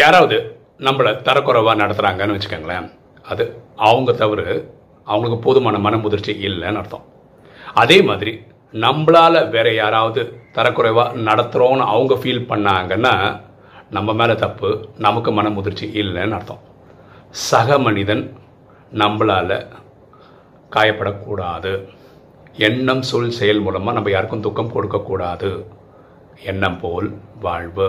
யாராவது நம்மளை தரக்குறைவாக நடத்துகிறாங்கன்னு வச்சுக்கோங்களேன் அது அவங்க தவறு அவங்களுக்கு போதுமான மன முதிர்ச்சி இல்லைன்னு அர்த்தம். அதே மாதிரி நம்மளால் வேற யாராவது தரக்குறைவாக நடத்துகிறோன்னு அவங்க ஃபீல் பண்ணாங்கன்னா நம்ம மேலே தப்பு நமக்கு மன முதிர்ச்சி இல்லைன்னு அர்த்தம். சக மனிதன் நம்மளால் காயப்படக்கூடாது. எண்ணம் சொல் செயல் மூலமாக நம்ம யாருக்கும் துக்கம் கொடுக்கக்கூடாது. எண்ணம் போல் வாழ்வு.